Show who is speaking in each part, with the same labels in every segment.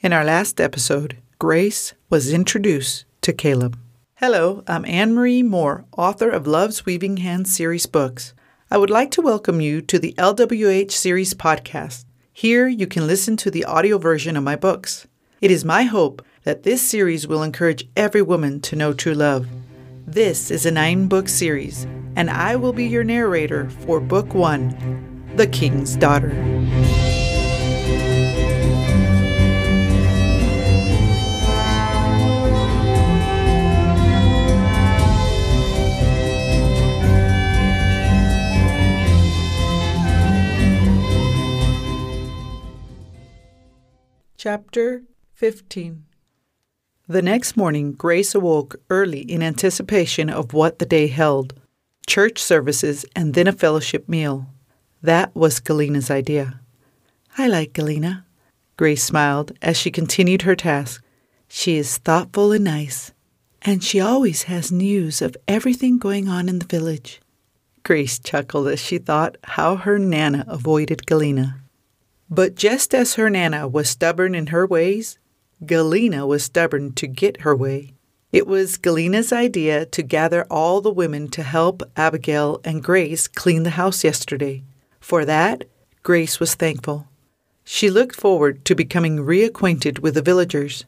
Speaker 1: In our last episode, Grace was introduced to Caleb. Hello, I'm Ann Marie Moore, author of Love's Weaving Hands series books. I would like to welcome you to the LWH series podcast. Here you can listen to the audio version of my books. It is my hope that this series will encourage every woman to know true love. This is a nine book series, and I will be your narrator for Book One The King's Daughter. Chapter 15 The next morning, Grace awoke early in anticipation of what the day held church services and then a fellowship meal. That was Galina's idea. I like Galina. Grace smiled as she continued her task. She is thoughtful and nice, and she always has news of everything going on in the village. Grace chuckled as she thought how her Nana avoided Galina. But just as her Nana was stubborn in her ways, Galina was stubborn to get her way. It was Galina's idea to gather all the women to help Abigail and Grace clean the house yesterday. For that, Grace was thankful. She looked forward to becoming reacquainted with the villagers.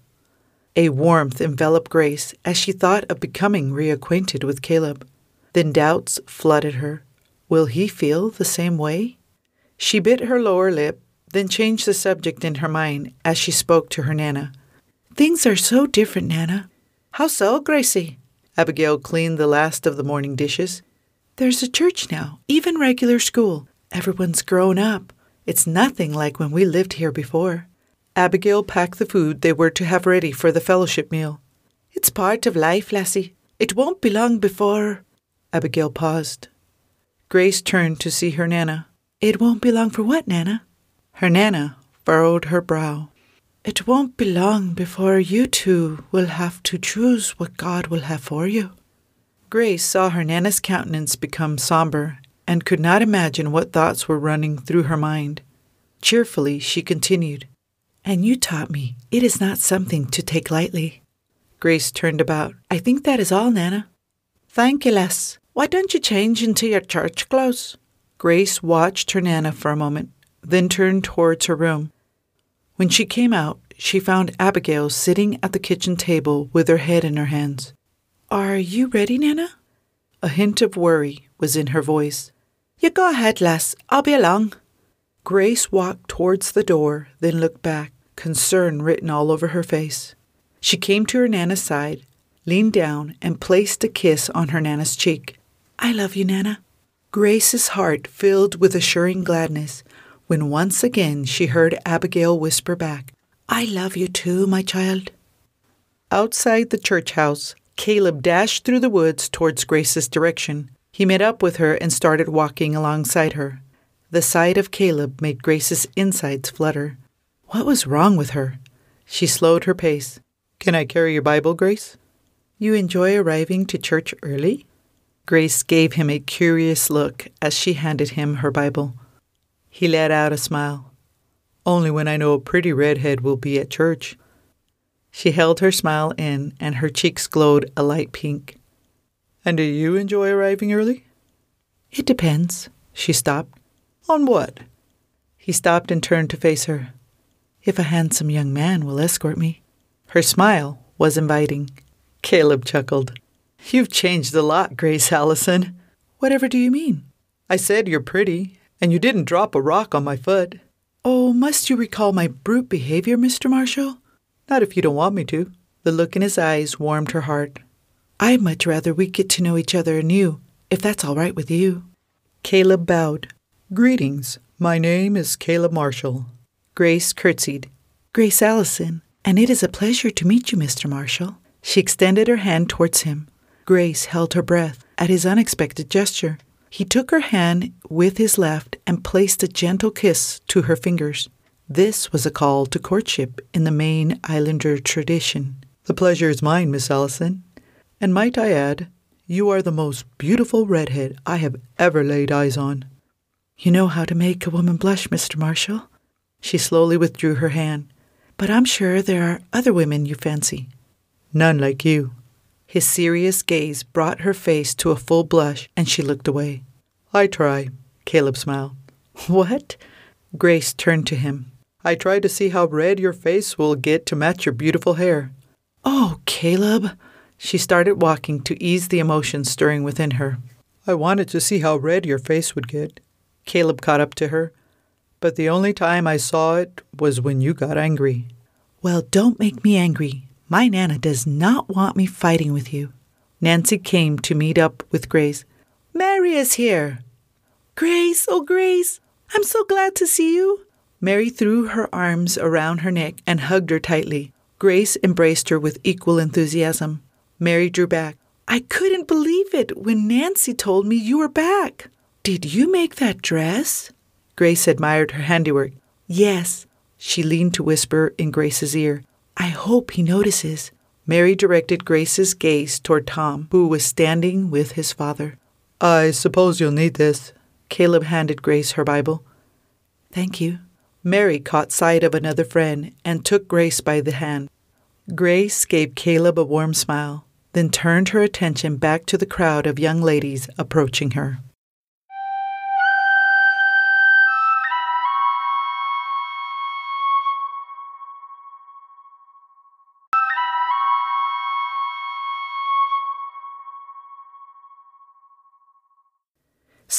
Speaker 1: A warmth enveloped Grace as she thought of becoming reacquainted with Caleb. Then doubts flooded her. Will he feel the same way? She bit her lower lip then changed the subject in her mind as she spoke to her Nana. Things are so different, Nana. How so, Gracie? Abigail cleaned the last of the morning dishes. There's a church now, even regular school. Everyone's grown up. It's nothing like when we lived here before. Abigail packed the food they were to have ready for the fellowship meal. It's part of life, lassie. It won't be long before. Abigail paused. Grace turned to see her Nana. It won't be long for what, Nana? Her Nana furrowed her brow. It won't be long before you two will have to choose what God will have for you. Grace saw her Nana's countenance become somber and could not imagine what thoughts were running through her mind. Cheerfully, she continued, And you taught me it is not something to take lightly. Grace turned about. I think that is all, Nana. Thank you, Les. Why don't you change into your church clothes? Grace watched her Nana for a moment then turned towards her room. When she came out, she found Abigail sitting at the kitchen table with her head in her hands. Are you ready, Nana? A hint of worry was in her voice. You go ahead, lass. I'll be along. Grace walked towards the door, then looked back, concern written all over her face. She came to her Nana's side, leaned down, and placed a kiss on her Nana's cheek. I love you, Nana. Grace's heart filled with assuring gladness when once again she heard Abigail whisper back, I love you too, my child. Outside the church house, Caleb dashed through the woods towards Grace's direction. He met up with her and started walking alongside her. The sight of Caleb made Grace's insides flutter. What was wrong with her? She slowed her pace. Can I carry your Bible, Grace? You enjoy arriving to church early? Grace gave him a curious look as she handed him her Bible. He let out a smile. Only when I know a pretty redhead will be at church. She held her smile in, and her cheeks glowed a light pink. And do you enjoy arriving early? It depends. She stopped. On what? He stopped and turned to face her. If a handsome young man will escort me. Her smile was inviting. Caleb chuckled. You've changed a lot, Grace Allison. Whatever do you mean? I said you're pretty, and you didn't drop a rock on my foot. Oh, must you recall my brute behavior, Mr. Marshall? Not if you don't want me to. The look in his eyes warmed her heart. I'd much rather we get to know each other anew, if that's all right with you. Caleb bowed. Greetings. My name is Caleb Marshall. Grace curtsied. Grace Allison, and it is a pleasure to meet you, Mr. Marshall. She extended her hand towards him. Grace held her breath at his unexpected gesture. He took her hand with his left and placed a gentle kiss to her fingers. This was a call to courtship in the Maine Islander tradition. The pleasure is mine, Miss Allison. And might I add, you are the most beautiful redhead I have ever laid eyes on. You know how to make a woman blush, Mr. Marshall. She slowly withdrew her hand. But I'm sure there are other women you fancy. None like you. His serious gaze brought her face to a full blush, and she looked away. I try, Caleb smiled. What? Grace turned to him. I try to see how red your face will get to match your beautiful hair. Oh, Caleb. She started walking to ease the emotion stirring within her. I wanted to see how red your face would get. Caleb caught up to her. But the only time I saw it was when you got angry. Well, don't make me angry. My Nana does not want me fighting with you. Nancy came to meet up with Grace. Mary is here. Grace, oh, Grace, I'm so glad to see you. Mary threw her arms around her neck and hugged her tightly. Grace embraced her with equal enthusiasm. Mary drew back. I couldn't believe it when Nancy told me you were back. Did you make that dress? Grace admired her handiwork. Yes. She leaned to whisper in Grace's ear. I hope he notices. Mary directed Grace's gaze toward Tom, who was standing with his father. I suppose you'll need this. Caleb handed Grace her Bible. Thank you. Mary caught sight of another friend and took Grace by the hand. Grace gave Caleb a warm smile, then turned her attention back to the crowd of young ladies approaching her.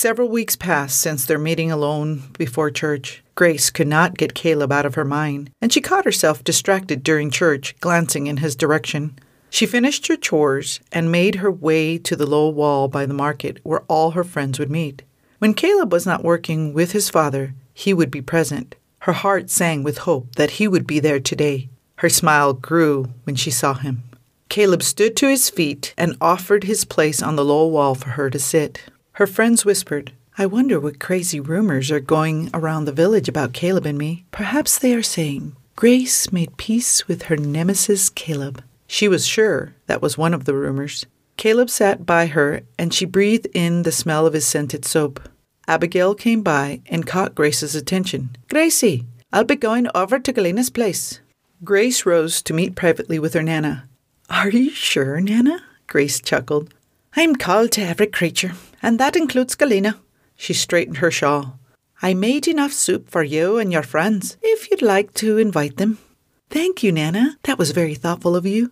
Speaker 1: Several weeks passed since their meeting alone before church. Grace could not get Caleb out of her mind, and she caught herself distracted during church, glancing in his direction. She finished her chores and made her way to the low wall by the market where all her friends would meet. When Caleb was not working with his father, he would be present. Her heart sang with hope that he would be there today. Her smile grew when she saw him. Caleb stood to his feet and offered his place on the low wall for her to sit. Her friends whispered, I wonder what crazy rumors are going around the village about Caleb and me. Perhaps they are saying, Grace made peace with her nemesis Caleb. She was sure that was one of the rumors. Caleb sat by her and she breathed in the smell of his scented soap. Abigail came by and caught Grace's attention. Gracie, I'll be going over to Galena's place. Grace rose to meet privately with her Nana. Are you sure, Nana? Grace chuckled. I'm called to every creature, and that includes Galena. She straightened her shawl. I made enough soup for you and your friends, if you'd like to invite them. Thank you, Nana. That was very thoughtful of you.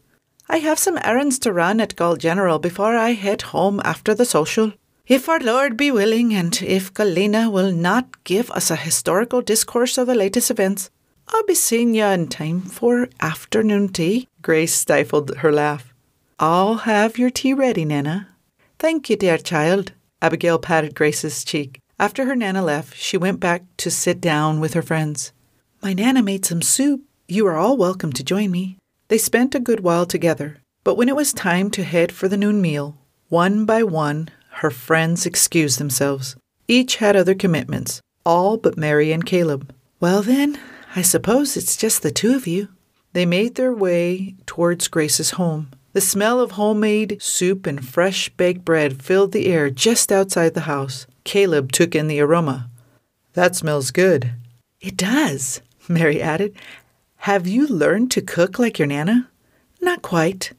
Speaker 1: I have some errands to run at Gull General before I head home after the social. If our Lord be willing, and if Galena will not give us a historical discourse of the latest events, I'll be seeing you in time for afternoon tea. Grace stifled her laugh. I'll have your tea ready, Nana. Thank you, dear child. Abigail patted Grace's cheek. After her Nana left, she went back to sit down with her friends. My Nana made some soup. You are all welcome to join me. They spent a good while together, but when it was time to head for the noon meal, one by one, her friends excused themselves. Each had other commitments, all but Mary and Caleb. Well, then, I suppose it's just the two of you. They made their way towards Grace's home. The smell of homemade soup and fresh baked bread filled the air just outside the house. Caleb took in the aroma. That smells good. It does, Mary added. Have you learned to cook like your Nana? Not quite,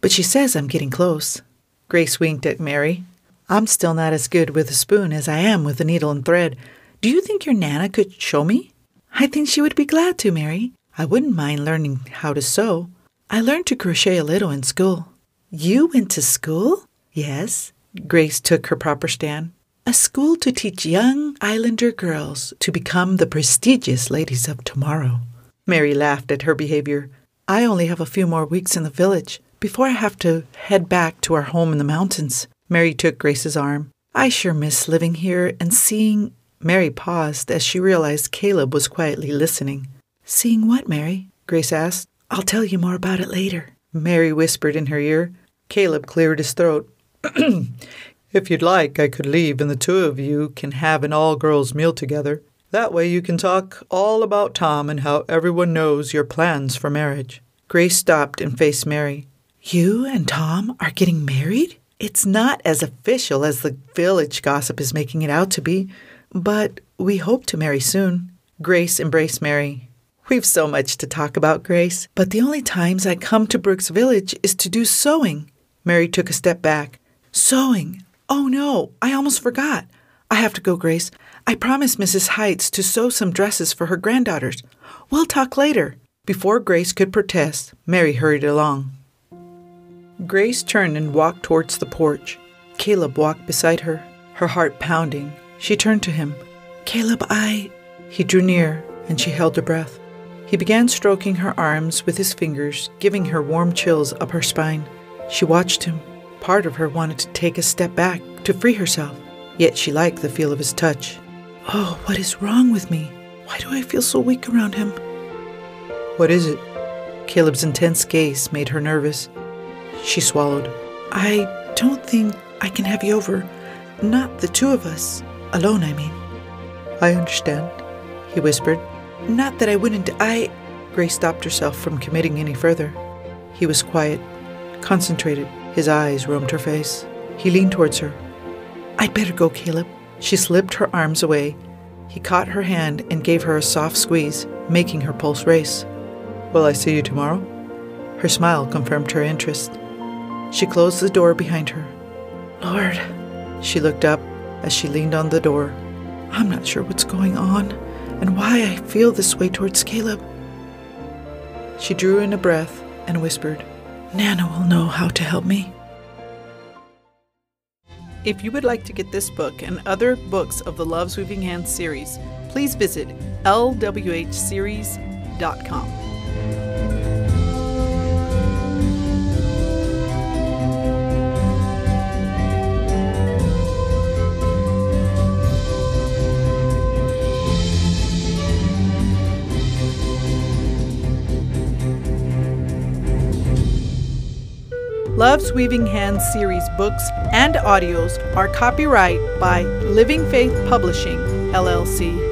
Speaker 1: but she says I'm getting close. Grace winked at Mary. I'm still not as good with a spoon as I am with a needle and thread. Do you think your Nana could show me? I think she would be glad to, Mary. I wouldn't mind learning how to sew. I learned to crochet a little in school. You went to school? Yes. Grace took her proper stand. A school to teach young islander girls to become the prestigious ladies of tomorrow. Mary laughed at her behavior. I only have a few more weeks in the village before I have to head back to our home in the mountains. Mary took Grace's arm. I sure miss living here and seeing. Mary paused as she realized Caleb was quietly listening. Seeing what, Mary? Grace asked. I'll tell you more about it later, Mary whispered in her ear. Caleb cleared his throat. if you'd like, I could leave and the two of you can have an all girls meal together. That way you can talk all about Tom and how everyone knows your plans for marriage. Grace stopped and faced Mary. You and Tom are getting married? It's not as official as the village gossip is making it out to be, but we hope to marry soon. Grace embraced Mary. We've so much to talk about, Grace, but the only times I come to Brooks Village is to do sewing. Mary took a step back. Sewing? Oh no, I almost forgot. I have to go, Grace. I promised Mrs. Heights to sew some dresses for her granddaughters. We'll talk later. Before Grace could protest, Mary hurried along. Grace turned and walked towards the porch. Caleb walked beside her, her heart pounding. She turned to him. Caleb, I. He drew near, and she held her breath. He began stroking her arms with his fingers, giving her warm chills up her spine. She watched him. Part of her wanted to take a step back, to free herself, yet she liked the feel of his touch. Oh, what is wrong with me? Why do I feel so weak around him? What is it? Caleb's intense gaze made her nervous. She swallowed. I don't think I can have you over. Not the two of us. Alone, I mean. I understand, he whispered. Not that I wouldn't. I. Grace stopped herself from committing any further. He was quiet, concentrated. His eyes roamed her face. He leaned towards her. I'd better go, Caleb. She slipped her arms away. He caught her hand and gave her a soft squeeze, making her pulse race. Will I see you tomorrow? Her smile confirmed her interest. She closed the door behind her. Lord, she looked up as she leaned on the door. I'm not sure what's going on and why I feel this way towards Caleb. She drew in a breath and whispered, Nana will know how to help me. If you would like to get this book and other books of the Love's Weaving Hands series, please visit lwhseries.com. Love's Weaving Hands series books and audios are copyright by Living Faith Publishing, LLC.